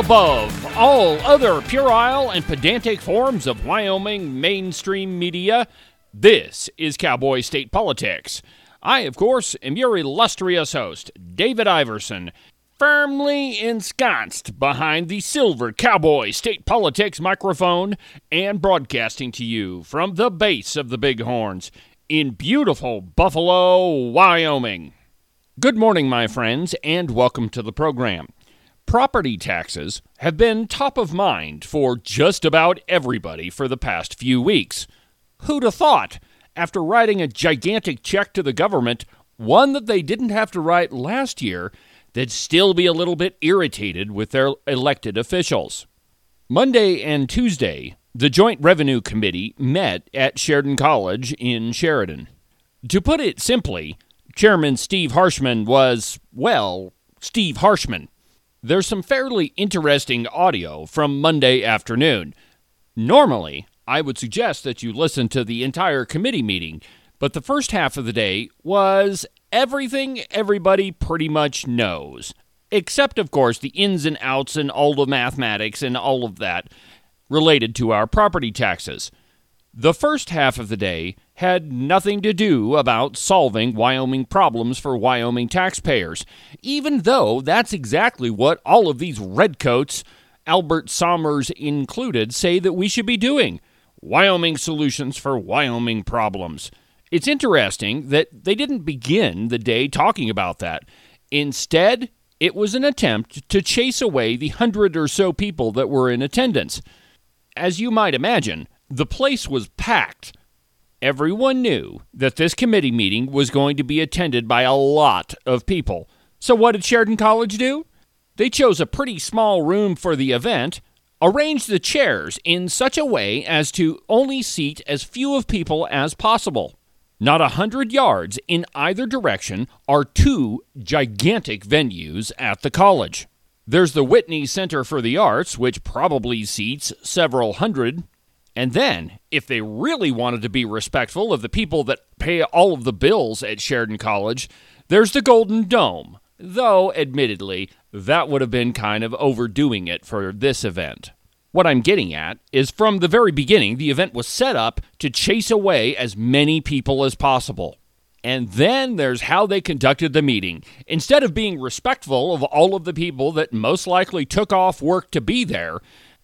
Above all other puerile and pedantic forms of Wyoming mainstream media, this is Cowboy State Politics. I, of course, am your illustrious host, David Iverson, firmly ensconced behind the silver Cowboy State Politics microphone and broadcasting to you from the base of the Bighorns in beautiful Buffalo, Wyoming. Good morning, my friends, and welcome to the program property taxes have been top of mind for just about everybody for the past few weeks. Who'd have thought, after writing a gigantic check to the government, one that they didn't have to write last year, they'd still be a little bit irritated with their elected officials? Monday and Tuesday, the Joint Revenue Committee met at Sheridan College in Sheridan. To put it simply, Chairman Steve Harshman was, well, Steve Harshman. There's some fairly interesting audio from Monday afternoon. Normally, I would suggest that you listen to the entire committee meeting, but the first half of the day was everything everybody pretty much knows. Except, of course, the ins and outs and all the mathematics and all of that related to our property taxes. The first half of the day had nothing to do about solving Wyoming problems for Wyoming taxpayers, even though that's exactly what all of these redcoats, Albert Sommers included, say that we should be doing. Wyoming solutions for Wyoming problems. It's interesting that they didn't begin the day talking about that. Instead, it was an attempt to chase away the hundred or so people that were in attendance. As you might imagine, the place was packed Everyone knew that this committee meeting was going to be attended by a lot of people. So, what did Sheridan College do? They chose a pretty small room for the event, arranged the chairs in such a way as to only seat as few of people as possible. Not a hundred yards in either direction are two gigantic venues at the college. There's the Whitney Center for the Arts, which probably seats several hundred and then, if they really wanted to be respectful of the people that pay all of the bills at Sheridan College, there's the Golden Dome. Though, admittedly, that would have been kind of overdoing it for this event. What I'm getting at is from the very beginning, the event was set up to chase away as many people as possible. And then there's how they conducted the meeting. Instead of being respectful of all of the people that most likely took off work to be there,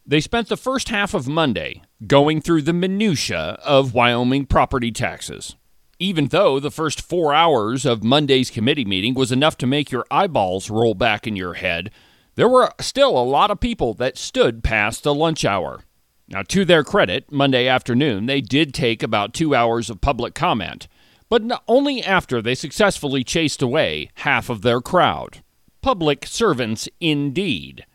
they spent the first half of Monday going through the minutiae of Wyoming property taxes. Even though the first four hours of Monday's committee meeting was enough to make your eyeballs roll back in your head, there were still a lot of people that stood past the lunch hour. Now, to their credit, Monday afternoon, they did take about two hours of public comment, but only after they successfully chased away half of their crowd. Public servants, indeed.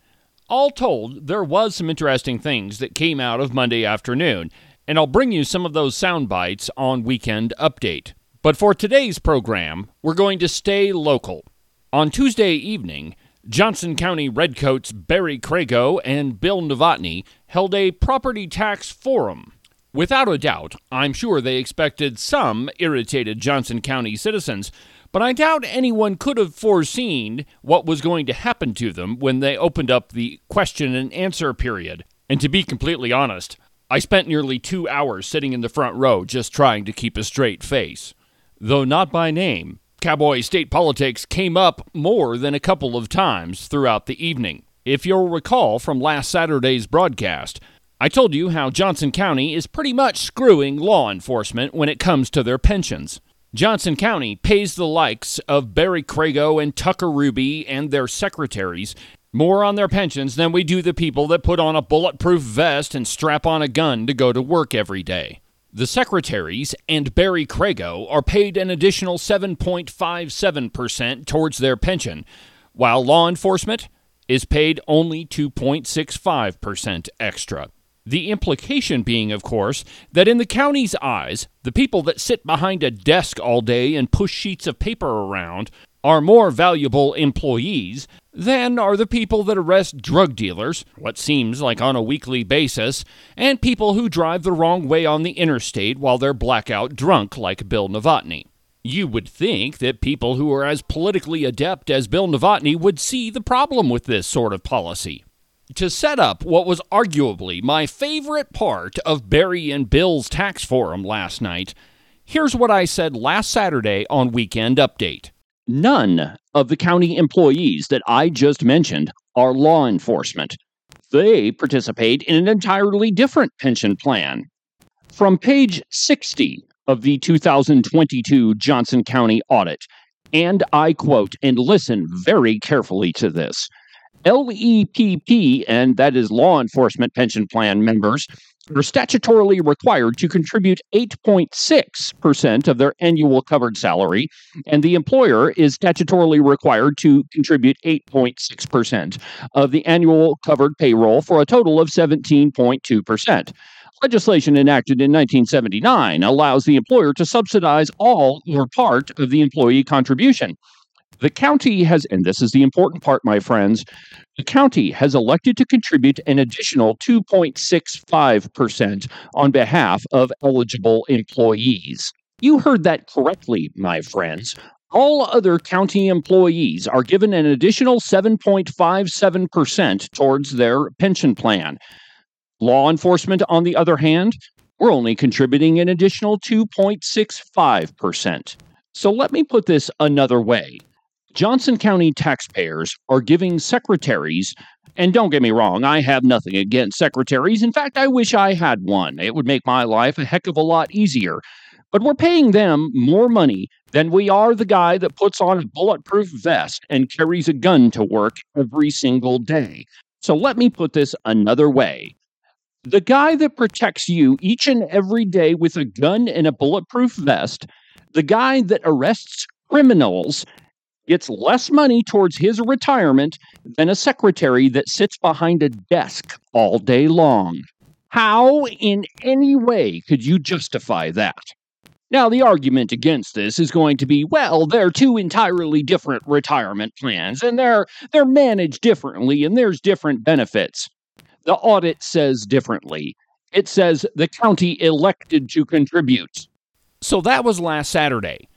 All told, there was some interesting things that came out of Monday afternoon, and I'll bring you some of those sound bites on Weekend Update. But for today's program, we're going to stay local. On Tuesday evening, Johnson County Redcoats Barry Crago and Bill Novotny held a property tax forum. Without a doubt, I'm sure they expected some irritated Johnson County citizens but I doubt anyone could have foreseen what was going to happen to them when they opened up the question and answer period. And to be completely honest, I spent nearly two hours sitting in the front row just trying to keep a straight face. Though not by name, Cowboy State Politics came up more than a couple of times throughout the evening. If you'll recall from last Saturday's broadcast, I told you how Johnson County is pretty much screwing law enforcement when it comes to their pensions. Johnson County pays the likes of Barry Crago and Tucker Ruby and their secretaries more on their pensions than we do the people that put on a bulletproof vest and strap on a gun to go to work every day. The secretaries and Barry Crago are paid an additional 7.57% towards their pension, while law enforcement is paid only 2.65% extra. The implication being, of course, that in the county's eyes, the people that sit behind a desk all day and push sheets of paper around are more valuable employees than are the people that arrest drug dealers, what seems like on a weekly basis, and people who drive the wrong way on the interstate while they're blackout drunk, like Bill Novotny. You would think that people who are as politically adept as Bill Novotny would see the problem with this sort of policy. To set up what was arguably my favorite part of Barry and Bill's tax forum last night, here's what I said last Saturday on Weekend Update. None of the county employees that I just mentioned are law enforcement. They participate in an entirely different pension plan. From page 60 of the 2022 Johnson County audit, and I quote, and listen very carefully to this LEPP, and that is law enforcement pension plan members, are statutorily required to contribute 8.6% of their annual covered salary, and the employer is statutorily required to contribute 8.6% of the annual covered payroll for a total of 17.2%. Legislation enacted in 1979 allows the employer to subsidize all or part of the employee contribution. The county has, and this is the important part, my friends, the county has elected to contribute an additional 2.65% on behalf of eligible employees. You heard that correctly, my friends. All other county employees are given an additional 7.57% towards their pension plan. Law enforcement, on the other hand, we're only contributing an additional 2.65%. So let me put this another way. Johnson County taxpayers are giving secretaries, and don't get me wrong, I have nothing against secretaries. In fact, I wish I had one. It would make my life a heck of a lot easier. But we're paying them more money than we are the guy that puts on a bulletproof vest and carries a gun to work every single day. So let me put this another way. The guy that protects you each and every day with a gun and a bulletproof vest, the guy that arrests criminals gets less money towards his retirement than a secretary that sits behind a desk all day long. How, in any way, could you justify that? Now, the argument against this is going to be, well, they're two entirely different retirement plans, and they're they're managed differently, and there's different benefits. The audit says differently. It says the county elected to contribute. So that was last Saturday.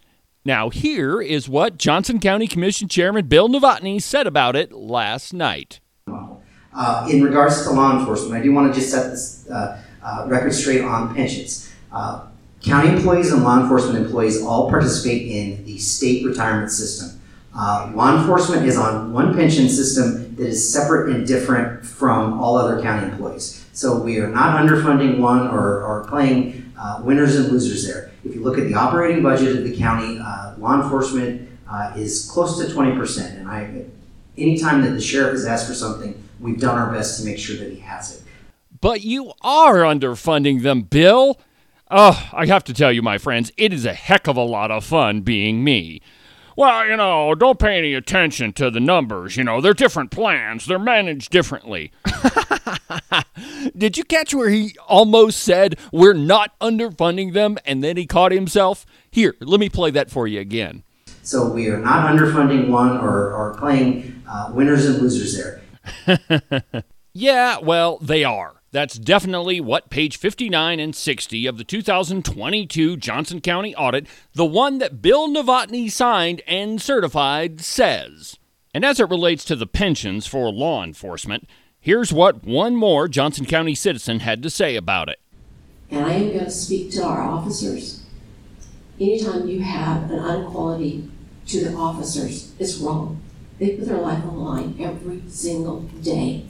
Now, here is what Johnson County Commission Chairman Bill Novotny said about it last night. Uh, in regards to law enforcement, I do want to just set this uh, uh, record straight on pensions. Uh, county employees and law enforcement employees all participate in the state retirement system. Uh, law enforcement is on one pension system that is separate and different from all other county employees. So we are not underfunding one or, or playing uh, winners and losers there. If you look at the operating budget of the county, uh, law enforcement uh, is close to 20%. And I, anytime that the sheriff has asked for something, we've done our best to make sure that he has it. But you are underfunding them, Bill. Oh, I have to tell you, my friends, it is a heck of a lot of fun being me. Well, you know, don't pay any attention to the numbers. You know, they're different plans, they're managed differently. Did you catch where he almost said, We're not underfunding them, and then he caught himself? Here, let me play that for you again. So we are not underfunding one or, or playing uh, winners and losers there. yeah, well, they are. That's definitely what page 59 and 60 of the 2022 Johnson County audit, the one that Bill Novotny signed and certified, says. And as it relates to the pensions for law enforcement, here's what one more Johnson County citizen had to say about it. And I am going to speak to our officers. Anytime you have an inequality to the officers, it's wrong. They put their life on the line every single day.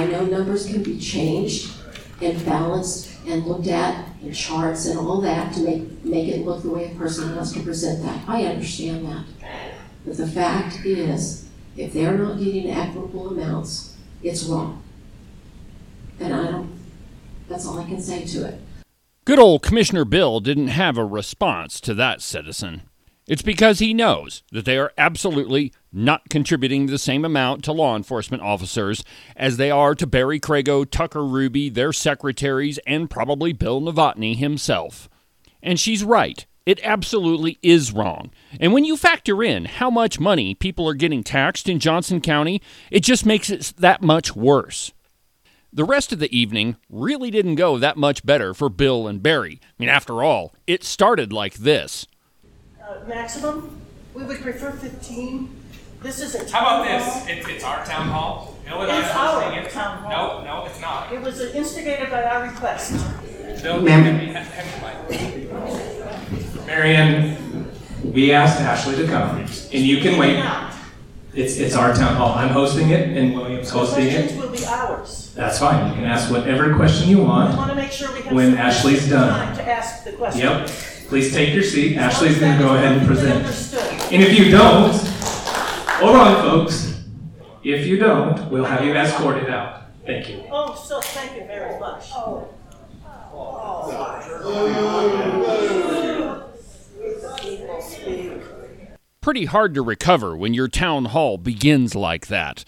I know numbers can be changed and balanced and looked at in charts and all that to make, make it look the way a person wants to present that. I understand that. But the fact is, if they're not getting equitable amounts, it's wrong. And I don't, that's all I can say to it. Good old Commissioner Bill didn't have a response to that citizen. It's because he knows that they are absolutely not contributing the same amount to law enforcement officers as they are to Barry Crago, Tucker Ruby, their secretaries, and probably Bill Novotny himself. And she's right. It absolutely is wrong. And when you factor in how much money people are getting taxed in Johnson County, it just makes it that much worse. The rest of the evening really didn't go that much better for Bill and Barry. I mean, after all, it started like this. Uh, maximum, we would prefer 15. This is a How about town this? hall. It's, it's our town hall. Bill It's are our town hall. No, no, it's not. It was instigated by our request. Bill, Ma'am. have me- have me mic. Marion, we asked Ashley to come, and you can wait. Now, It's, it's our town hall. I'm hosting it, and William's hosting questions it. will be ours. That's fine. You can ask whatever question you I want. want to make sure we have When sufficient Ashley's done. time to ask the question. Yep. Please take your seat. Ashley's going to go ahead and present. And if you don't, hold on, folks. If you don't, we'll have you escorted out. Thank you. Oh, so thank you very much. Oh. Pretty hard to recover when your town hall begins like that.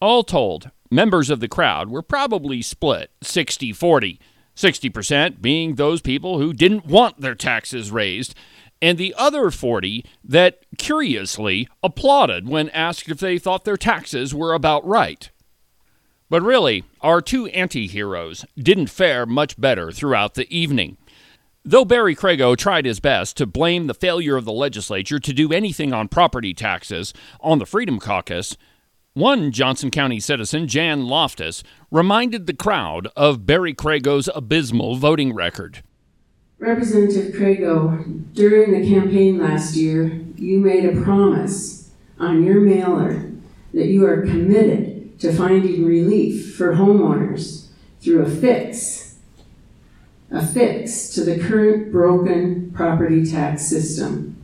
All told, members of the crowd were probably split 60 40, 60% being those people who didn't want their taxes raised, and the other 40 that curiously applauded when asked if they thought their taxes were about right. But really, our two anti heroes didn't fare much better throughout the evening. Though Barry Crago tried his best to blame the failure of the legislature to do anything on property taxes on the Freedom Caucus, one Johnson County citizen, Jan Loftus, reminded the crowd of Barry Crago's abysmal voting record. Representative Crago, during the campaign last year, you made a promise on your mailer that you are committed to finding relief for homeowners through a fix, a fix to the current broken property tax system.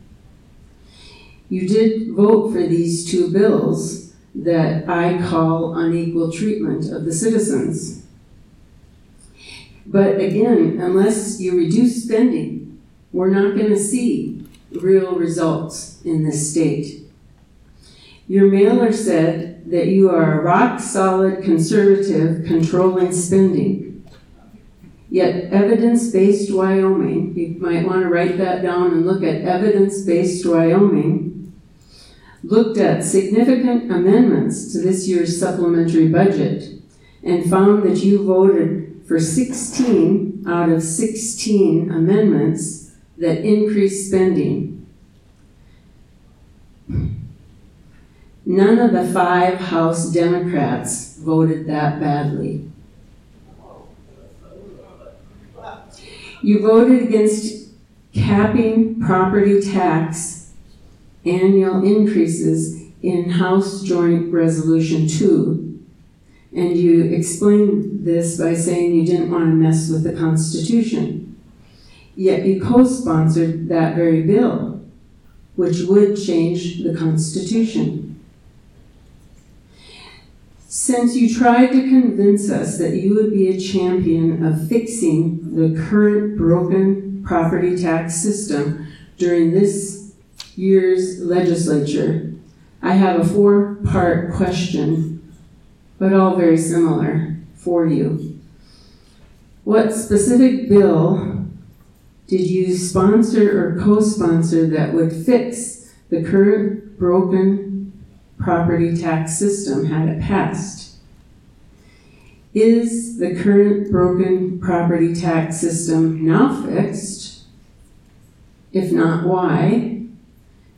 You did vote for these two bills that I call unequal treatment of the citizens. But again, unless you reduce spending, we're not going to see real results in this state. Your mailer said that you are a rock solid conservative controlling spending. Yet evidence based Wyoming, you might want to write that down and look at evidence based Wyoming, looked at significant amendments to this year's supplementary budget and found that you voted for 16 out of 16 amendments that increase spending. None of the five House Democrats voted that badly. You voted against capping property tax annual increases in House Joint Resolution 2 and you explained this by saying you didn't want to mess with the Constitution. Yet you co sponsored that very bill, which would change the Constitution. Since you tried to convince us that you would be a champion of fixing the current broken property tax system during this year's legislature, I have a four part question but all very similar for you. What specific bill did you sponsor or co sponsor that would fix the current broken property tax system had it passed? Is the current broken property tax system now fixed? If not, why?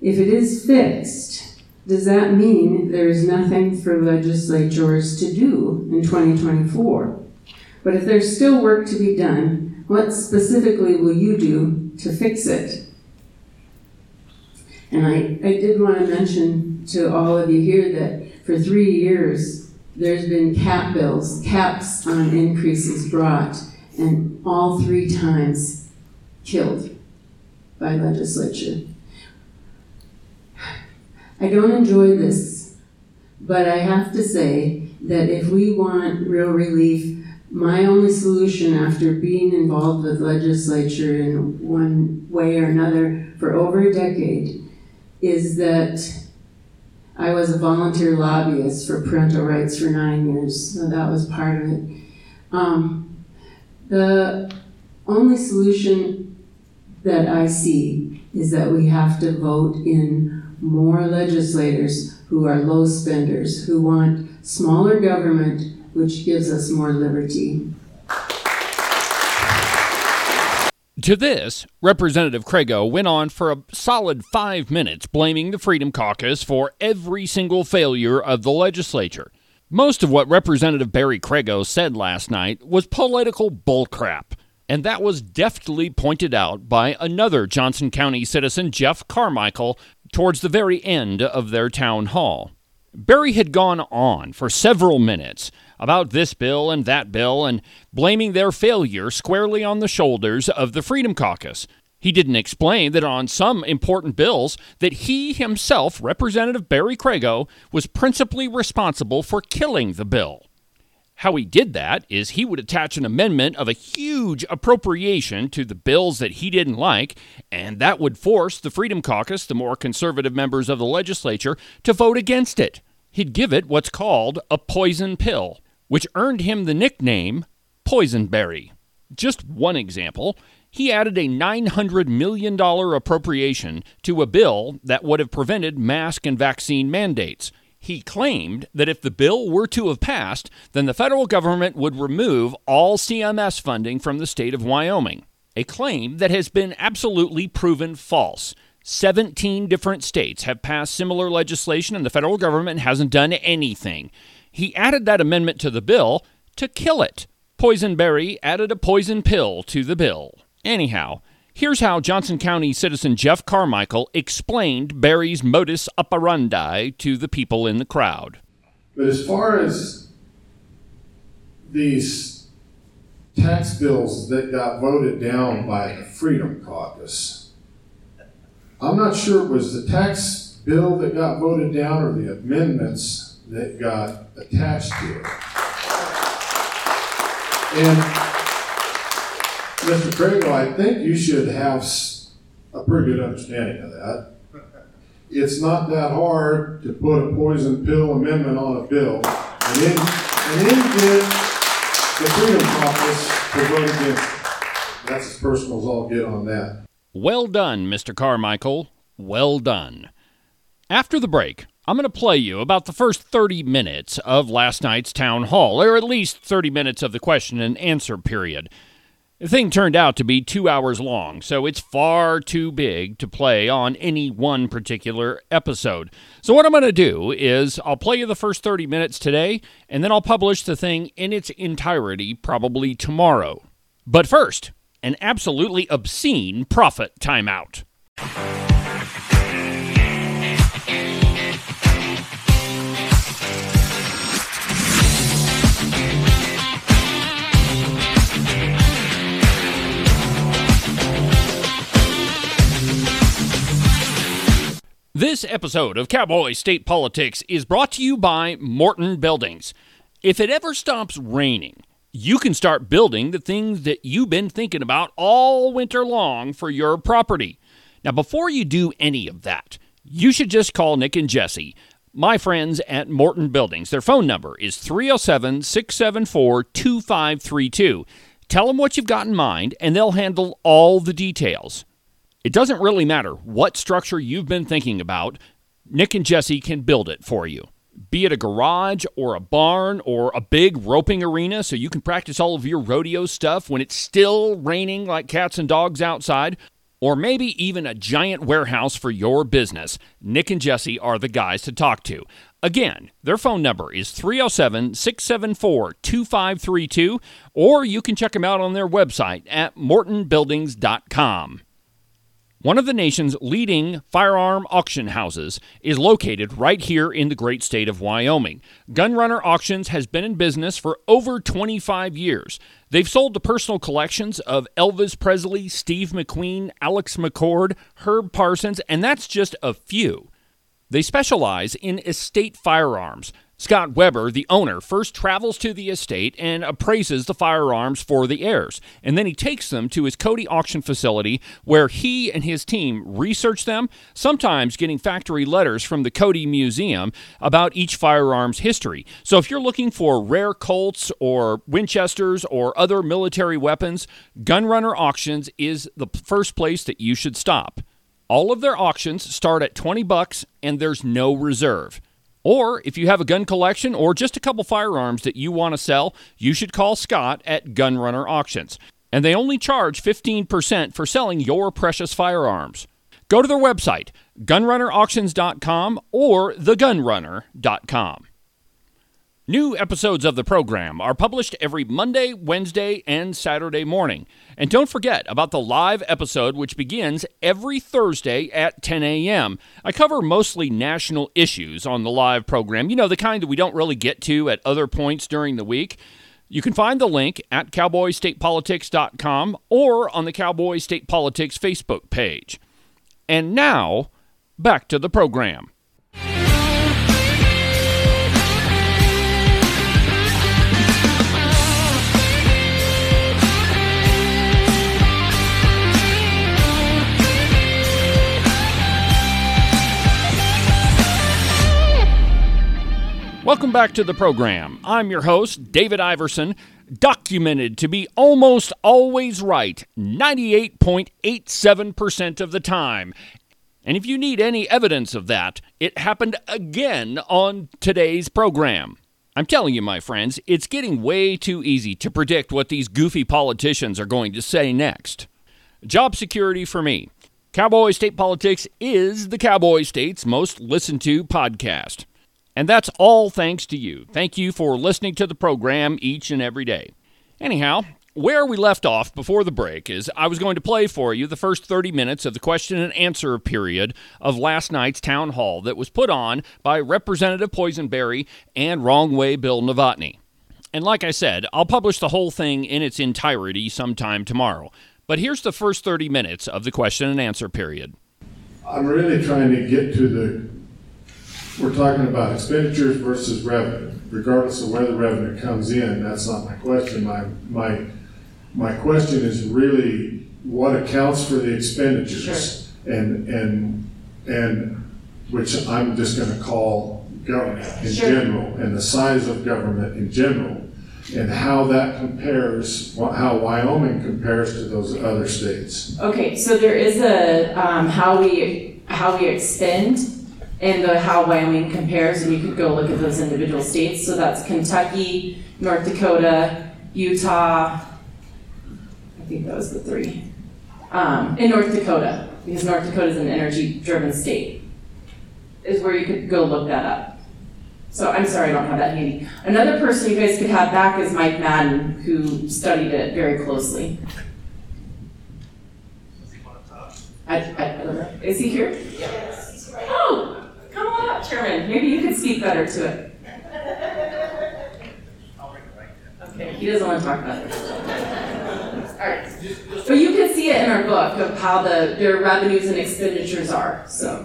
If it is fixed, does that mean there is nothing for legislators to do in 2024? But if there's still work to be done, what specifically will you do to fix it? And I, I did want to mention to all of you here that for three years, there's been cap bills, caps on increases brought, and all three times killed by legislature. I don't enjoy this, but I have to say that if we want real relief, my only solution after being involved with legislature in one way or another for over a decade is that I was a volunteer lobbyist for parental rights for nine years, so that was part of it. Um, the only solution that I see is that we have to vote in more legislators who are low spenders, who want smaller government which gives us more liberty. To this, Representative Crago went on for a solid five minutes blaming the Freedom Caucus for every single failure of the legislature. Most of what Representative Barry Crago said last night was political bullcrap, and that was deftly pointed out by another Johnson County citizen, Jeff Carmichael, towards the very end of their town hall. Barry had gone on for several minutes about this bill and that bill and blaming their failure squarely on the shoulders of the Freedom Caucus. He didn't explain that on some important bills that he himself, Representative Barry Crago, was principally responsible for killing the bill. How he did that is he would attach an amendment of a huge appropriation to the bills that he didn't like, and that would force the Freedom Caucus, the more conservative members of the legislature, to vote against it. He'd give it what's called a poison pill, which earned him the nickname Poisonberry. Just one example, he added a $900 million appropriation to a bill that would have prevented mask and vaccine mandates. He claimed that if the bill were to have passed, then the federal government would remove all CMS funding from the state of Wyoming, a claim that has been absolutely proven false. 17 different states have passed similar legislation, and the federal government hasn't done anything. He added that amendment to the bill to kill it. Poisonberry added a poison pill to the bill. Anyhow, Here's how Johnson County citizen Jeff Carmichael explained Barry's modus operandi to the people in the crowd. But as far as these tax bills that got voted down by the Freedom Caucus, I'm not sure it was the tax bill that got voted down or the amendments that got attached to it. And Mr. Crago, I think you should have a pretty good understanding of that. It's not that hard to put a poison pill amendment on a bill and then, and then get the Freedom Caucus to vote against it. That's as personal as I'll get on that. Well done, Mr. Carmichael. Well done. After the break, I'm going to play you about the first 30 minutes of last night's town hall, or at least 30 minutes of the question and answer period. The thing turned out to be two hours long, so it's far too big to play on any one particular episode. So, what I'm going to do is I'll play you the first 30 minutes today, and then I'll publish the thing in its entirety probably tomorrow. But first, an absolutely obscene profit timeout. This episode of Cowboy State Politics is brought to you by Morton Buildings. If it ever stops raining, you can start building the things that you've been thinking about all winter long for your property. Now, before you do any of that, you should just call Nick and Jesse, my friends at Morton Buildings. Their phone number is 307 674 2532. Tell them what you've got in mind, and they'll handle all the details. It doesn't really matter what structure you've been thinking about, Nick and Jesse can build it for you. Be it a garage or a barn or a big roping arena so you can practice all of your rodeo stuff when it's still raining like cats and dogs outside, or maybe even a giant warehouse for your business. Nick and Jesse are the guys to talk to. Again, their phone number is 307 674 2532, or you can check them out on their website at mortonbuildings.com. One of the nation's leading firearm auction houses is located right here in the great state of Wyoming. Gunrunner Auctions has been in business for over 25 years. They've sold the personal collections of Elvis Presley, Steve McQueen, Alex McCord, Herb Parsons, and that's just a few. They specialize in estate firearms. Scott Weber, the owner, first travels to the estate and appraises the firearms for the heirs, and then he takes them to his Cody auction facility where he and his team research them, sometimes getting factory letters from the Cody Museum about each firearm's history. So if you're looking for rare Colts or Winchesters or other military weapons, Gunrunner Auctions is the first place that you should stop. All of their auctions start at 20 bucks and there's no reserve. Or if you have a gun collection or just a couple firearms that you want to sell, you should call Scott at Gunrunner Auctions. And they only charge 15% for selling your precious firearms. Go to their website, gunrunnerauctions.com or thegunrunner.com. New episodes of the program are published every Monday, Wednesday, and Saturday morning. And don't forget about the live episode, which begins every Thursday at 10 a.m. I cover mostly national issues on the live program, you know, the kind that we don't really get to at other points during the week. You can find the link at cowboystatepolitics.com or on the Cowboy State Politics Facebook page. And now, back to the program. Welcome back to the program. I'm your host, David Iverson, documented to be almost always right 98.87% of the time. And if you need any evidence of that, it happened again on today's program. I'm telling you, my friends, it's getting way too easy to predict what these goofy politicians are going to say next. Job security for me. Cowboy State Politics is the Cowboy State's most listened to podcast. And that's all thanks to you. Thank you for listening to the program each and every day. Anyhow, where we left off before the break is I was going to play for you the first 30 minutes of the question and answer period of last night's town hall that was put on by Representative Poisonberry and Wrong Way Bill Novotny. And like I said, I'll publish the whole thing in its entirety sometime tomorrow. But here's the first 30 minutes of the question and answer period. I'm really trying to get to the, we're talking about expenditures versus revenue. Regardless of where the revenue comes in, that's not my question. My, my, my question is really what accounts for the expenditures? And, and, and, which I'm just gonna call government in Sure. general, and the size of government in general, and how that compares, how Wyoming compares to those other states. Okay, so there is a, um, how we, how we expend and the how Wyoming compares, and you could go look at those individual states. So that's Kentucky, North Dakota, Utah. I think that was the three. Um, in North Dakota, because North Dakota is an energy-driven state, is where you could go look that up. So I'm sorry, I don't have that handy. Another person you guys could have back is Mike Madden, who studied it very closely. I, I, I don't know. Is he here? Yes. Oh, come on up, Chairman. Maybe you could speak better to it. Okay, he doesn't want to talk about it. All right. But you can see it in our book of how the, their revenues and expenditures are, so.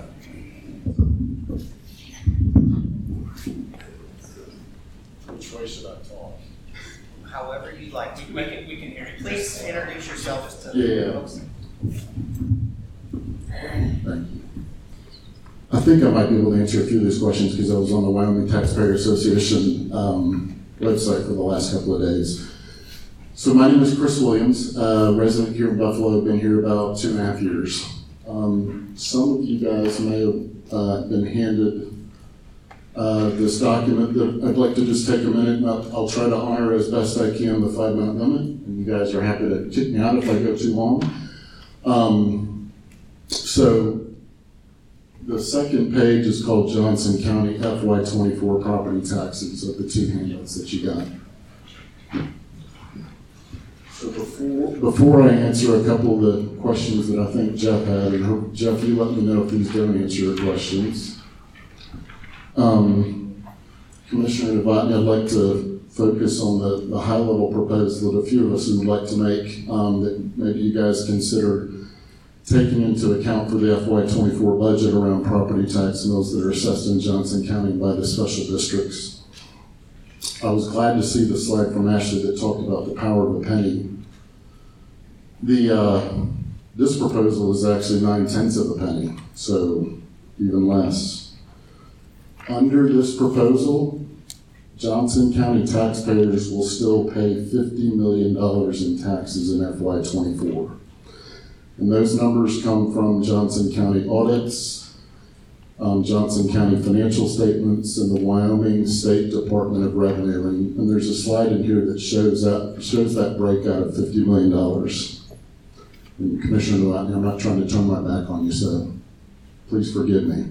Which way should I talk? however you like. We we can, we can hear you. Please introduce yourself just to Yeah. the folks. Thank you. I think I might be able to answer a few of these questions because I was on the Wyoming Taxpayer Association um, website for the last couple of days. So my name is Chris Williams, uh, resident here in Buffalo, been here about two and a half years. Um, Some of you guys may have uh, been handed uh, this document that I'd like to just take a minute and I'll I'll try to honor as best I can the five-minute limit. And you guys are happy to kick me out if I go too long. Um, So the second page is called Johnson County FY twenty-four property taxes of the two handouts that you got. So before, before I answer a couple of the questions that I think Jeff had, and hope- Jeff, you let me know if these don't answer your questions. Um, Commissioner Novotny, I'd like to focus on the, the high-level proposal that a few of us would like to make, um, that maybe you guys consider taking into account for the FY twenty-four budget around property tax mills that are assessed in Johnson County by the special districts. I was glad to see the slide from Ashley that talked about the power of a penny. The, uh, this proposal is actually nine tenths of a penny, so even less. Under this proposal, Johnson County taxpayers will still pay fifty million dollars in taxes in FY twenty-four. And those numbers come from Johnson County audits um, Johnson County financial statements and the Wyoming State Department of Revenue. And, and there's a slide in here that shows that, shows that breakout of $50 million. And Commissioner I'm not trying to turn my back on you, so please forgive me.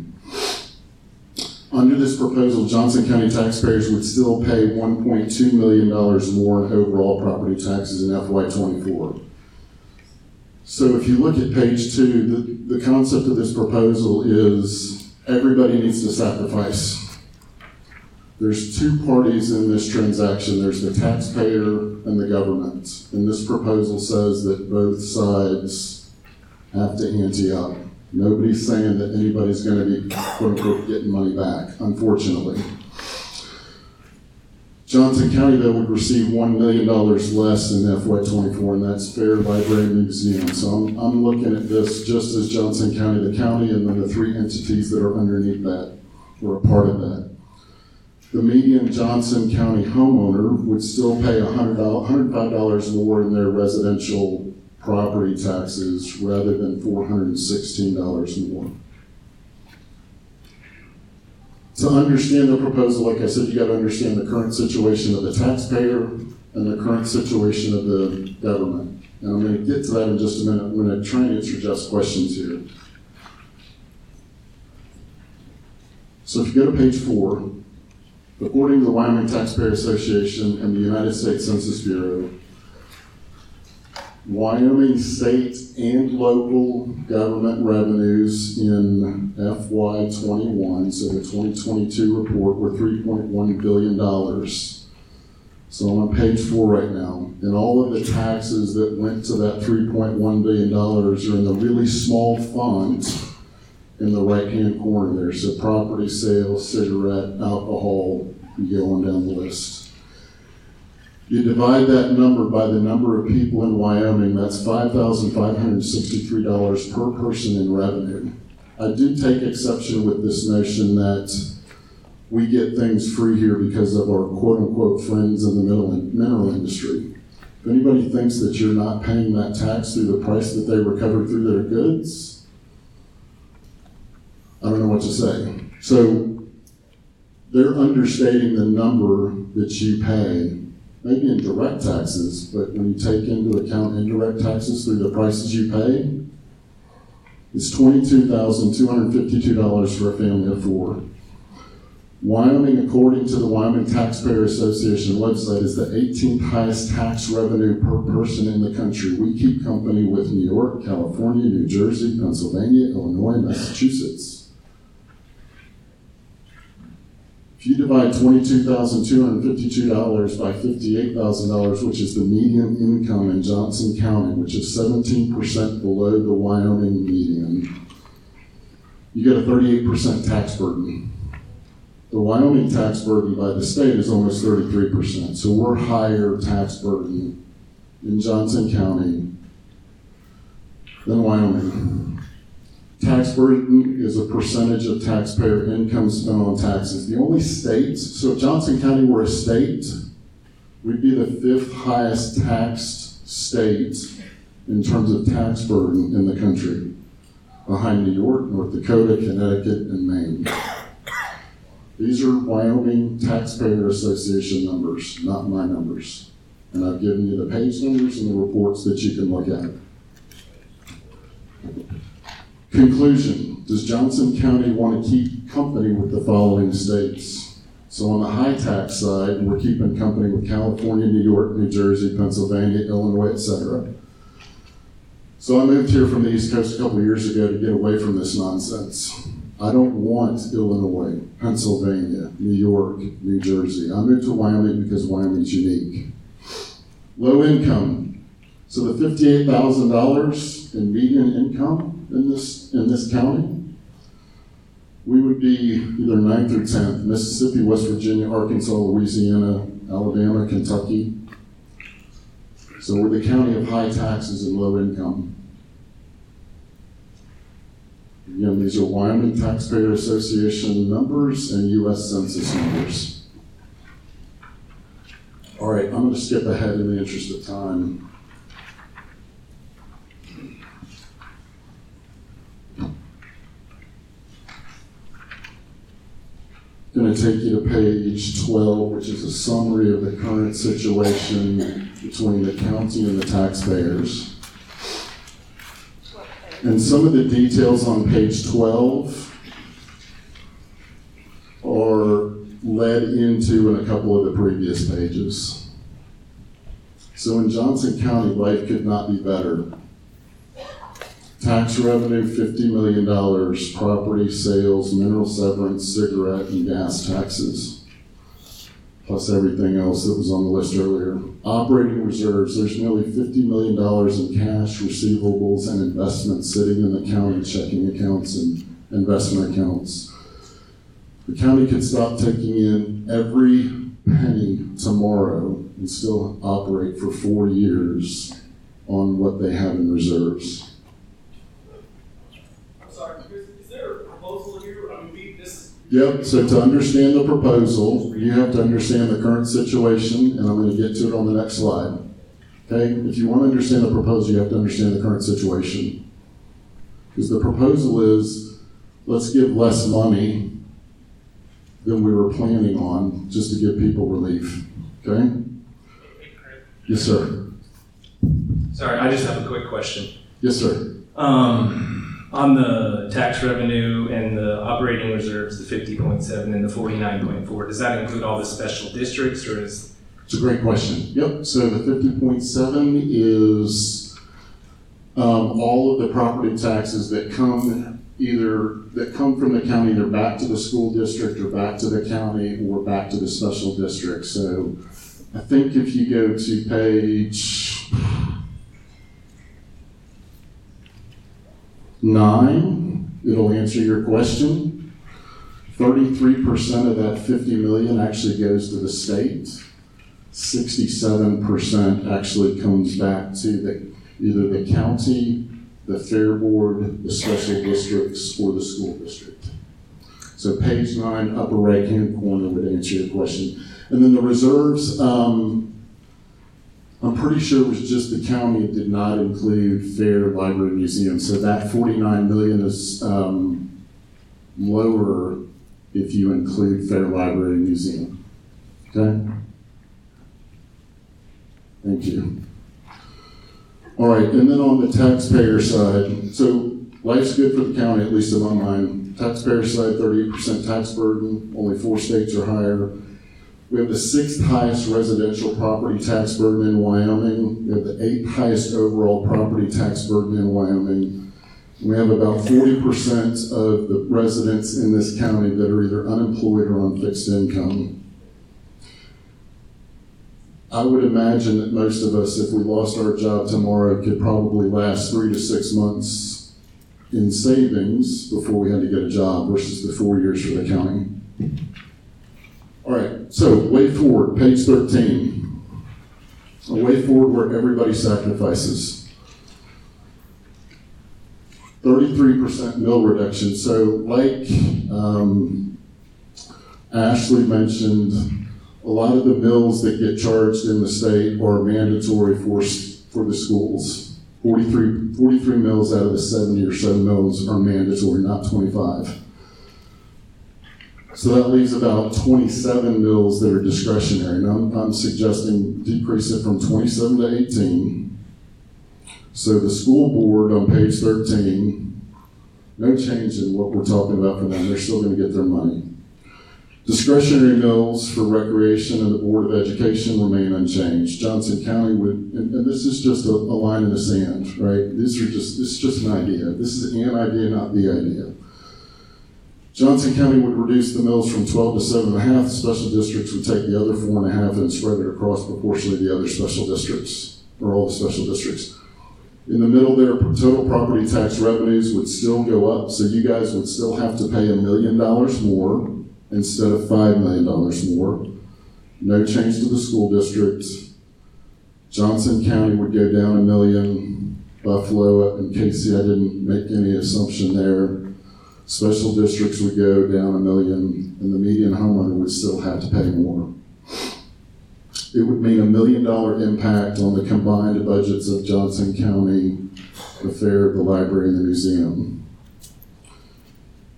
Under this proposal, Johnson County taxpayers would still pay $1.2 million more in overall property taxes in FY '24. So if you look at page two, the, the concept of this proposal is everybody needs to sacrifice. There's two parties in this transaction. There's the taxpayer and the government. And this proposal says that both sides have to ante up. Nobody's saying that anybody's gonna be quote unquote getting money back, unfortunately. Johnson County though would receive one million dollars less in FY twenty-four, and that's fair by Brand Museum. So I'm, I'm looking at this just as Johnson County, the county, and then the three entities that are underneath that, or a part of that. The median Johnson County homeowner would still pay a hundred dollars, hundred five dollars more in their residential property taxes rather than four hundred and sixteen dollars more. To understand the proposal, like I said, you gotta understand the current situation of the taxpayer and the current situation of the government. And I'm gonna get to that in just a minute, I'm gonna try and answer Jeff's questions here. So if you go to page four, according to the Wyoming Taxpayer Association and the United States Census Bureau, Wyoming state and local government revenues in FY twenty-one, so the twenty twenty-two report, were three point one billion dollars. So I'm on page four right now, and all of the taxes that went to that three point one billion dollars are in the really small font in the right-hand corner there, so property sales, cigarette, alcohol, you go on down the list. You divide that number by the number of people in Wyoming, that's five thousand five hundred and sixty-three dollars per person in revenue. I do take exception with this notion that we get things free here because of our quote-unquote friends in the mineral industry. If anybody thinks that you're not paying that tax through the price that they recover through their goods, I don't know what to say. So they're understating the number that you pay maybe in direct taxes, but when you take into account indirect taxes through the prices you pay, it's twenty-two thousand two hundred fifty-two dollars for a family of four. Wyoming, according to the Wyoming Taxpayer Association website, is the 18th highest tax revenue per person in the country. We keep company with New York, California, New Jersey, Pennsylvania, Illinois, Massachusetts. If you divide twenty-two thousand two hundred fifty-two dollars by fifty-eight thousand dollars, which is the median income in Johnson County, which is seventeen percent below the Wyoming median, you get a thirty-eight percent tax burden. The Wyoming tax burden by the state is almost thirty-three percent, so we're higher tax burden in Johnson County than Wyoming. Tax burden is a percentage of taxpayer income spent on taxes. The only states, so if Johnson County were a state, we'd be the fifth highest taxed state in terms of tax burden in the country, behind New York, North Dakota, Connecticut, and Maine. These are Wyoming Taxpayer Association numbers, not my numbers. And I've given you the page numbers and the reports that you can look at. Conclusion, does Johnson County want to keep company with the following states? So on the high tax side, we're keeping company with California, New York, New Jersey, Pennsylvania, Illinois, etc. So I moved here from the East Coast a couple of years ago to get away from this nonsense. I don't want Illinois, Pennsylvania, New York, New Jersey. I moved to Wyoming because Wyoming's unique. Low income. So the fifty-eight thousand dollars in median income in this in this county, we would be either ninth or tenth. Mississippi, West Virginia, Arkansas, Louisiana, Alabama, Kentucky. So we're the county of high taxes and low income. Again, these are Wyoming Taxpayer Association numbers and U.S. Census numbers. All right, I'm going to skip ahead in the interest of time. Going to take you to page 12, which is a summary of the current situation between the county and the taxpayers. And some of the details on page 12 are led into in a couple of the previous pages. So in Johnson County, life could not be better. Tax revenue, fifty million dollars, property sales, mineral severance, cigarette and gas taxes. Plus everything else that was on the list earlier. Operating reserves, there's nearly fifty million dollars in cash, receivables, and investments sitting in the county checking accounts and investment accounts. The county could stop taking in every penny tomorrow and still operate for four years on what they have in reserves. I'm sorry, is, is there a proposal here? I mean, we, this, Yep, so to understand the proposal, you have to understand the current situation, and I'm gonna get to it on the next slide. Okay, if you wanna understand the proposal, you have to understand the current situation. Because the proposal is, let's give less money than we were planning on, just to give people relief, okay? Yes, sir. sorry, I just have a quick question. Yes, sir. Um, on the tax revenue and the operating reserves, the fifty point seven and the forty-nine point four, does that include all the special districts or is? It's a great question. Yep, so the fifty point seven is, um, all of the property taxes that come either, that come from the county, either back to the school district or back to the county or back to the special district. So I think if you go to page nine, it'll answer your question. Thirty-three percent of that fifty million actually goes to the state. Sixty-seven percent actually comes back to the, either the county, the fair board, the special districts, or the school district. So page nine, upper right-hand corner would answer your question. And then the reserves, um, I'm pretty sure it was just the county that did not include fair, library, museum. So that forty-nine million is, um, lower if you include fair, library, museum. Okay? Thank you. All right, and then on the taxpayer side, so life's good for the county, at least in my mind. Taxpayer side, thirty-eight percent tax burden, only four states are higher. We have the sixth highest residential property tax burden in Wyoming. We have the eighth highest overall property tax burden in Wyoming. We have about forty percent of the residents in this county that are either unemployed or on fixed income. I would imagine that most of us, if we lost our job tomorrow, could probably last three to six months in savings before we had to get a job versus the four years for the county. All right, so way forward, page thirteen. A way forward where everybody sacrifices. Thirty-three percent mill reduction. So like, um, Ashley mentioned, a lot of the mills that get charged in the state are mandatory for, for the schools. 43, 43 mills out of the seventy or so mills are mandatory, not twenty-five. So that leaves about twenty-seven mills that are discretionary, and I'm, I'm suggesting decrease it from twenty-seven to eighteen. So the school board on page thirteen, no change in what we're talking about for them, they're still gonna get their money. Discretionary mills for recreation and the Board of Education remain unchanged. Johnson County would, and, and this is just a, a line in the sand, right? These are just, this is just an idea. This is an idea, not the idea. Johnson County would reduce the mills from twelve to seven and a half. The special districts would take the other four and spread it across proportionally the other special districts, or all the special districts. In the middle there, total property tax revenues would still go up, so you guys would still have to pay a million dollars more instead of five million dollars more. No change to the school district. Johnson County would go down a million. Buffalo and Kaycee, I didn't make any assumption there. Special districts would go down a million, and the median homeowner would still have to pay more. It would mean a million dollar impact on the combined budgets of Johnson County, the fair, the library, and the museum.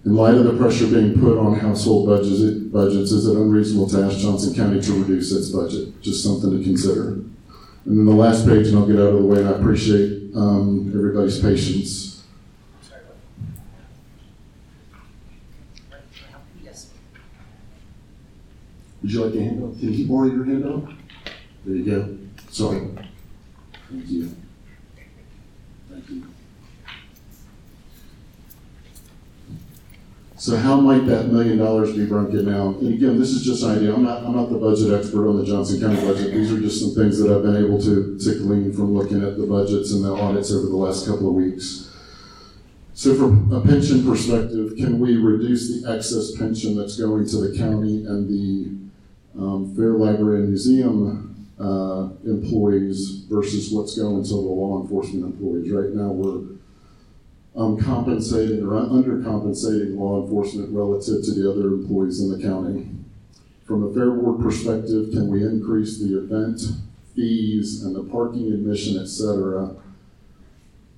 In light of the pressure being put on household budgets, budgets, is it unreasonable to ask Johnson County to reduce its budget? Just something to consider. And then the last page, and I'll get out of the way, and I appreciate um, everybody's patience. Yes. Would you like a handout? Can he borrow your handout? There you go. Sorry. Thank you. Thank you. So how might that million dollars be broken down? And again, this is just an idea. I'm not, I'm not the budget expert on the Johnson County budget. These are just some things that I've been able to, to glean from looking at the budgets and the audits over the last couple of weeks. So from a pension perspective, can we reduce the excess pension that's going to the county and the um, Fair Library and Museum uh, employees versus what's going to the law enforcement employees? Right now, we're um, compensating or undercompensating law enforcement relative to the other employees in the county. From a Fair Board perspective, can we increase the event fees and the parking admission, et cetera?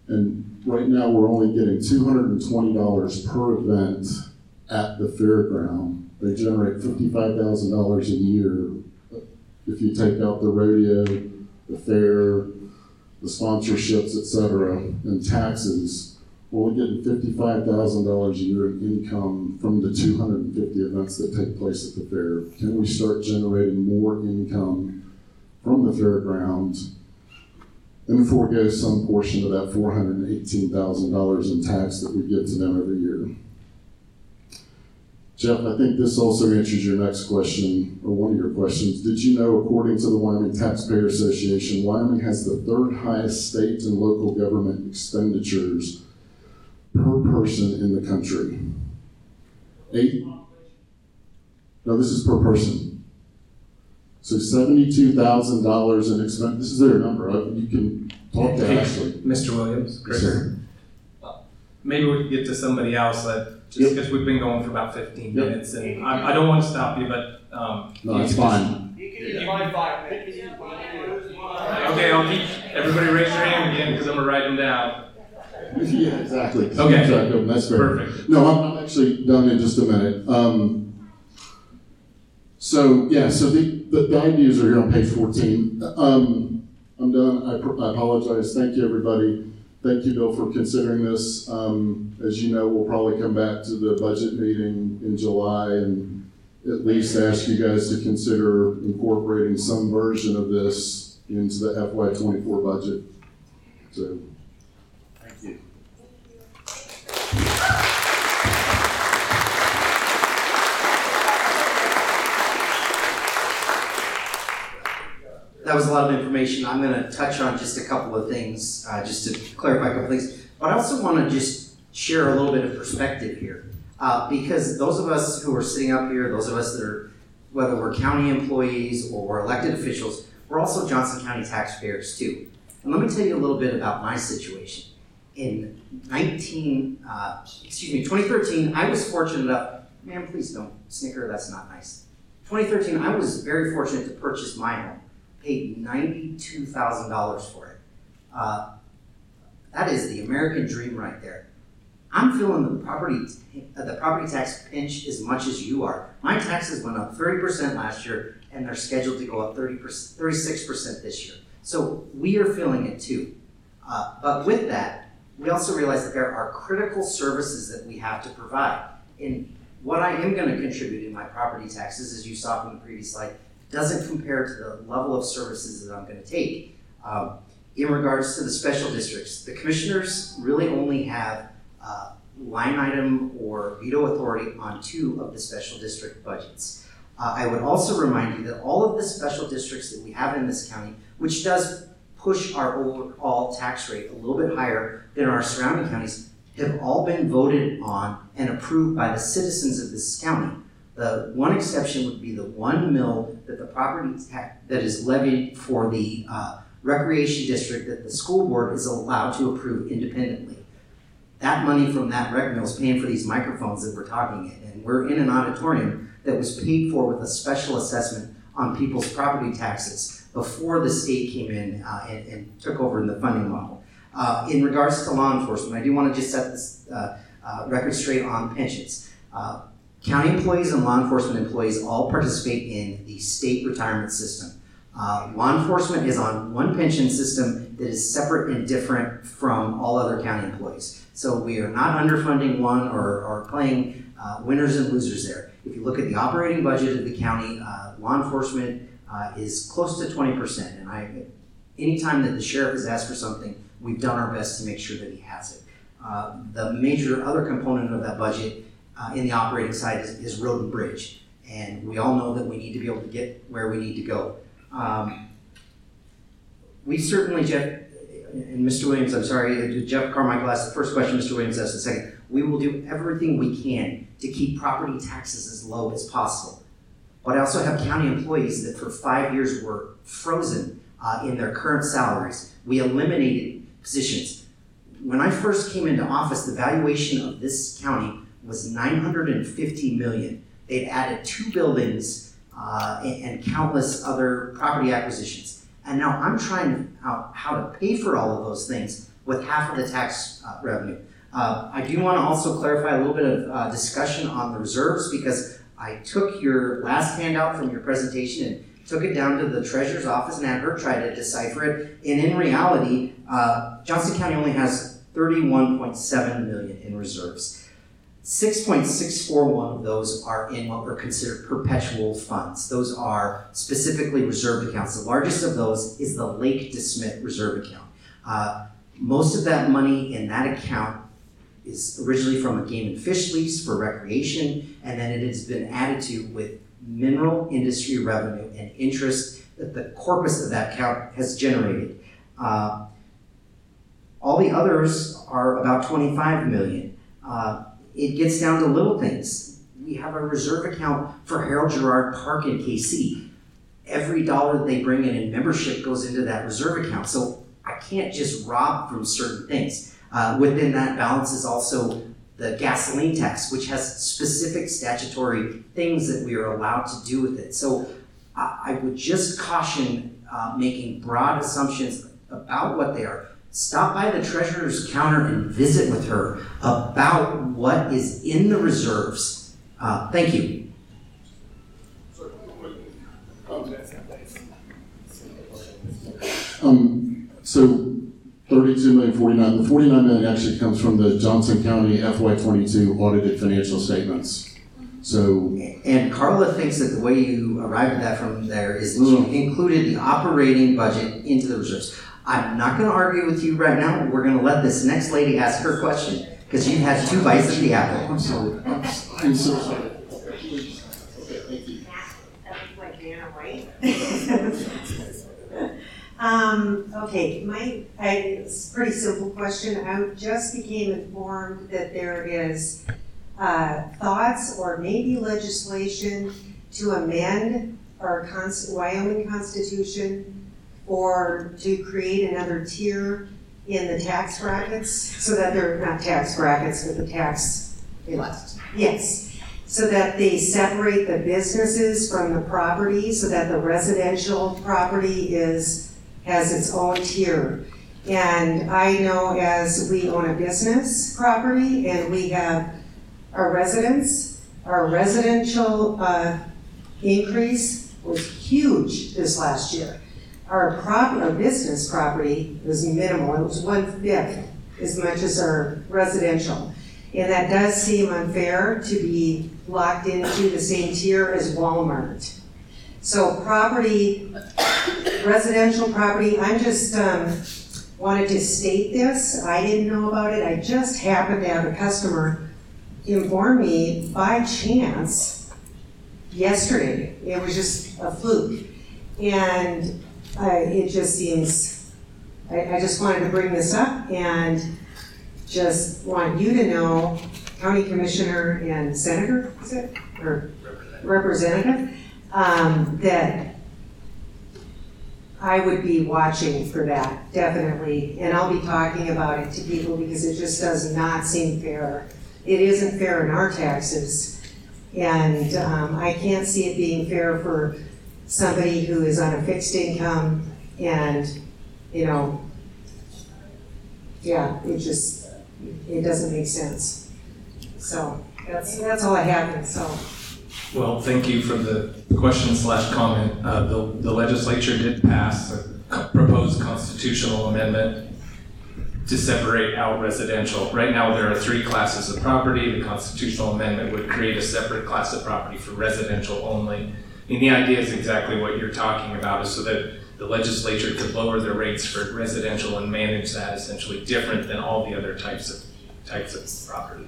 And right now, we're only getting two hundred and twenty dollars per event at the fairground. They generate fifty-five thousand dollars a year. If you take out the rodeo, the fair, the sponsorships, et cetera, and taxes, we're only getting fifty-five thousand dollars a year in income from the two hundred and fifty events that take place at the fair. Can we start generating more income from the fairgrounds and forego some portion of that four hundred and eighteen thousand dollars in tax that we give to them every year? Jeff, I think this also answers your next question, or one of your questions. Did you know, according to the Wyoming Taxpayer Association, Wyoming has the third highest state and local government expenditures per person in the country? Eight? No, this is per person. So seventy-two thousand dollars in expense, this is their number, Uh, you can talk to Ashley. Mr. Williams, Chris, Sir. Maybe we could get to somebody else, that, just Yep. because we've been going for about fifteen Yep. minutes, and I, I don't want to stop you, but, um. No, you that's just- fine. You can use my five minutes. Okay, I'll keep, everybody raise your hand again, because I'm gonna write them down. Yeah, exactly. Okay. track That's fair. Perfect. No, I'm, I'm actually done in just a minute. Um, so, yeah, so the, the, the ideas are here on page fourteen. Um, I'm done. I, I apologize. Thank you, everybody. Thank you, Bill, for considering this. Um, as you know, we'll probably come back to the budget meeting in July and at least ask you guys to consider incorporating some version of this into the FY twenty-four budget. So, That was a lot of information. I'm going to touch on just a couple of things, uh, just to clarify a couple things. But I also want to just share a little bit of perspective here. Uh, because those of us who are sitting up here, those of us that are, whether we're county employees or we're elected officials, we're also Johnson County taxpayers too. And let me tell you a little bit about my situation. In 19, uh, excuse me, 2013, I was fortunate enough, man, please don't snicker, that's not nice. 2013, I was very fortunate to purchase my home paid ninety-two thousand dollars for it. Uh, that is the American dream right there. I'm feeling the property, uh, the property tax pinch as much as you are. My taxes went up thirty percent last year, and they're scheduled to go up 30 36 percent this year. So we are feeling it too. Uh, but with that, we also realize that there are critical services that we have to provide. And what I am going to contribute in my property taxes, as you saw from the previous slide, doesn't compare to the level of services that I'm going to take. Um, in regards to the special districts, the commissioners really only have uh, line item or veto authority on two of the special district budgets. Uh, I would also remind you that all of the special districts that we have in this county, which does push our overall tax rate a little bit higher than our surrounding counties, have all been voted on and approved by the citizens of this county. The one exception would be the one mill that the property tax, that is levied for the uh, recreation district that the school board is allowed to approve independently. That money from that rec mill is paying for these microphones that we're talking in, and we're in an auditorium that was paid for with a special assessment on people's property taxes before the state came in uh, and, and took over in the funding model. Uh, in regards to law enforcement, I do want to just set this, uh, uh, record straight on pensions. County employees and law enforcement employees all participate in the state retirement system. Uh, law enforcement is on one pension system that is separate and different from all other county employees. So we are not underfunding one or, or playing uh, winners and losers there. If you look at the operating budget of the county, uh, law enforcement uh, is close to 20%. And I, anytime that the sheriff has asked for something, we've done our best to make sure that he has it. Uh, the major other component of that budget uh, in the operating side is, is road and bridge. And we all know that we need to be able to get where we need to go. Um, we certainly, Jeff, and Mr. Williams, I'm sorry, Jeff Carmichael asked the first question, Mr. Williams asked the second. We will do everything we can to keep property taxes as low as possible. But I also have county employees that for five years were frozen uh, in their current salaries. We eliminated positions. When I first came into office, the valuation of this county was 950 million. They'd added two buildings uh, and, and countless other property acquisitions. And now I'm trying out how to pay for all of those things with half of the tax uh, revenue. Uh, I do want to also clarify a little bit of uh, discussion on the reserves because I took your last handout from your presentation and took it down to the treasurer's office and had her try to decipher it. And in reality, uh, Johnson County only has 31.7 million in reserves. 6.641 of those are in what were considered perpetual funds. Those are specifically reserved accounts. The largest of those is the Lake DeSmet Reserve Account. Uh, most of that money in that account is originally from a game and fish lease for recreation, and then it has been added to with mineral industry revenue and interest that the corpus of that account has generated. Uh, all the others are about 25 million. Uh, it gets down to little things. We have a reserve account for Harold Jarrard Park in Kaycee. Every dollar that they bring in in membership goes into that reserve account. So I can't just rob from certain things. Uh, within that balance is also the gasoline tax, which has specific statutory things that we are allowed to do with it. So I, I would just caution uh, making broad assumptions about what they are. Stop by the treasurer's counter and visit with her about what is in the reserves. Uh, thank you. Um, so thirty-two million forty-nine, the forty-nine million actually comes from the Johnson County FY twenty-two audited financial statements. So, And Carla thinks that the way you arrived at that from there is that you included the operating budget into the reserves. I'm not going to argue with you right now. We're going to let this next lady ask her question because you had two bites of the apple. I'm sorry, I'm, s- I'm so sorry. Please. Okay, thank you. like Vanna White. Um, okay, my, I, it's a pretty simple question. I just became informed that there is, uh, thoughts or maybe legislation to amend our cons- Wyoming Constitution or to create another tier in the tax brackets, so that they're not tax brackets, but the tax. Yes, so that they separate the businesses from the property, so that the residential property is, has its own tier. And I know as we own a business property and we have our residents, our residential, uh, increase was huge this last year. Our prop, our business property was minimal, it was one-fifth as much as our residential. And that does seem unfair to be locked into the same tier as Walmart. So property, residential property, I'm just, um, wanted to state this, I didn't know about it, I just happened to have a customer inform me by chance yesterday, it was just a fluke. And I, it just seems, I, I just wanted to bring this up and just want you to know, county commissioner and senator, is it, or representative, um, that I would be watching for that, definitely, and I'll be talking about it to people because it just does not seem fair. It isn't fair in our taxes, and, um, I can't see it being fair for somebody who is on a fixed income and, you know, yeah, it just, it doesn't make sense. So that's, that's all I have, so. Well, thank you for the question slash comment. Uh, the, the legislature did pass a proposed constitutional amendment to separate out residential. Right now, there are three classes of property. The constitutional amendment would create a separate class of property for residential only. And the idea is exactly what you're talking about, is so that the legislature could lower their rates for residential and manage that essentially different than all the other types of, types of property.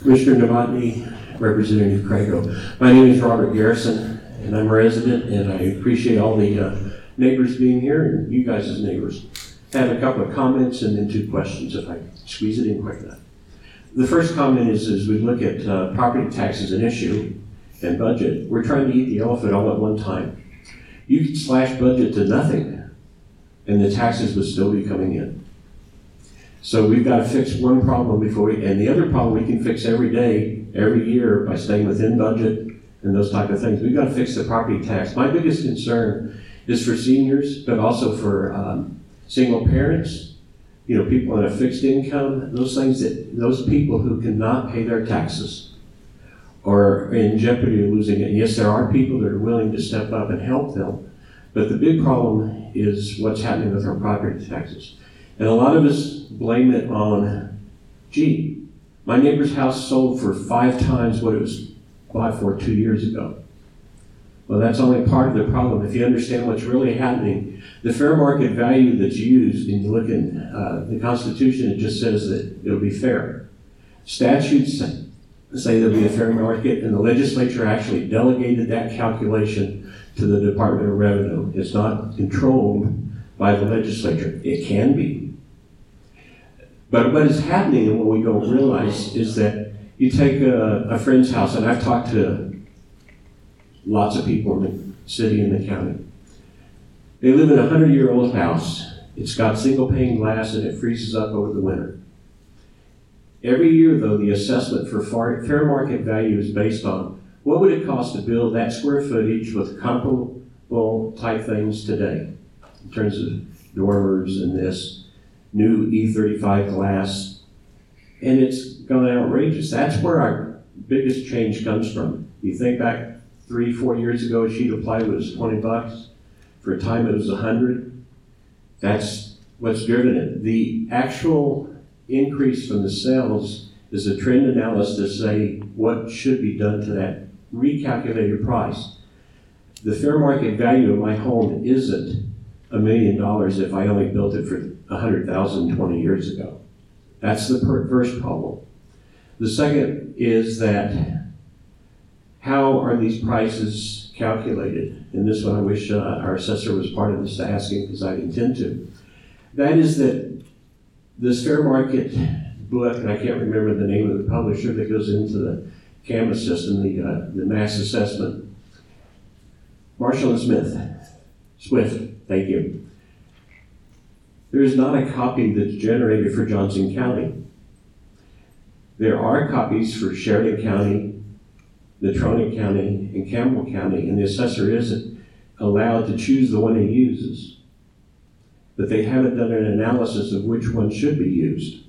Commissioner Novotny, Representative Crago. My name is Robert Garrison, and I'm a resident, and I appreciate all the uh, neighbors being here and you guys as neighbors. I have a couple of comments and then two questions, if I squeeze it in quick enough. The first comment is, as we look at uh, property tax as an issue and budget, we're trying to eat the elephant all at one time. You could slash budget to nothing, and the taxes would still be coming in. So we've got to fix one problem before we, and the other problem we can fix every day, every year by staying within budget and those type of things. We've got to fix the property tax. My biggest concern is for seniors, but also for um, single parents, you know, people on a fixed income, those things that, those people who cannot pay their taxes are in jeopardy of losing it. Yes, there are people that are willing to step up and help them, but the big problem is what's happening with our property taxes. And a lot of us blame it on, gee, my neighbor's house sold for five times what it was bought for two years ago. Well, that's only part of the problem. If you understand what's really happening, the fair market value that's used, and you look in uh, the Constitution, it just says that it'll be fair. Statutes say there'll be a fair market, and the legislature actually delegated that calculation to the Department of Revenue. It's not controlled by the legislature. It can be. But what is happening and what we don't realize is that you take a, a friend's house, and I've talked to lots of people in the city and the county. They live in a hundred year old house. It's got single pane glass and it freezes up over the winter. Every year, though, the assessment for fair market value is based on what would it cost to build that square footage with comparable type things today in terms of dormers and this new E35 glass. And it's gone outrageous. That's where our biggest change comes from. You think back three, four years ago, a sheet of plywood was 20 bucks. For a time, it was 100. That's what's driven it. The actual increase from the sales is a trend analysis to say what should be done to that recalculated price. The fair market value of my home isn't a million dollars if I only built it for 100,000 20 years ago. That's the first problem. The second is that how are these prices calculated? And this one I wish uh, our assessor was part of this asking because I intend to. That is that this fair market book, and I can't remember the name of the publisher that goes into the Canvas system, the, uh, the mass assessment. Marshall and Smith, Swift, thank you. There is not a copy that's generated for Johnson County. There are copies for Sheridan County, Natrona County, and Campbell County, and the assessor isn't allowed to choose the one he uses. But they haven't done an analysis of which one should be used.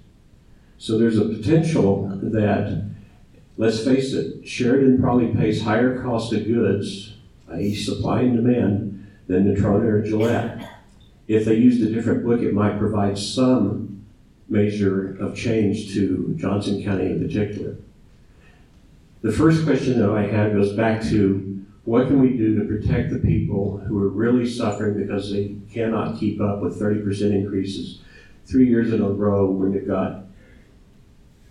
So there's a potential that, let's face it, Sheridan probably pays higher cost of goods, i.e. supply and demand, than Natrona or Gillette. If they used a different book, it might provide some measure of change to Johnson County in particular. The first question that I had goes back to what can we do to protect the people who are really suffering because they cannot keep up with 30% increases three years in a row when you've got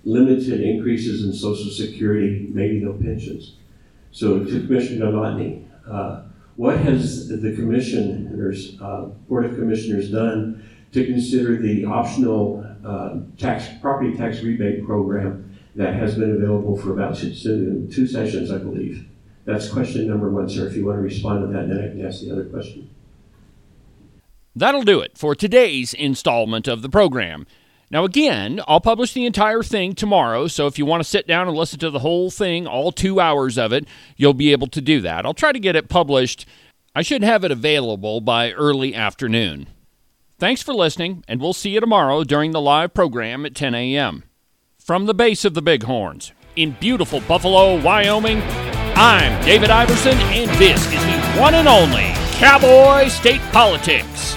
limited increases in Social Security, maybe no pensions. So to Commissioner Novotny, uh, what has the commissioners, uh, Board of Commissioners done to consider the optional uh, tax, property tax rebate program that has been available for about two, two sessions, I believe? That's question number one, sir. If you want to respond to that, then I can ask the other question. That'll do it for today's installment of the program. Now, again, I'll publish the entire thing tomorrow, so if you want to sit down and listen to the whole thing, all two hours of it, you'll be able to do that. I'll try to get it published. I should have it available by early afternoon. Thanks for listening, and we'll see you tomorrow during the live program at 10 a.m. From the base of the Bighorns, in beautiful Buffalo, Wyoming, I'm David Iverson, and this is the one and only Cowboy State Politics.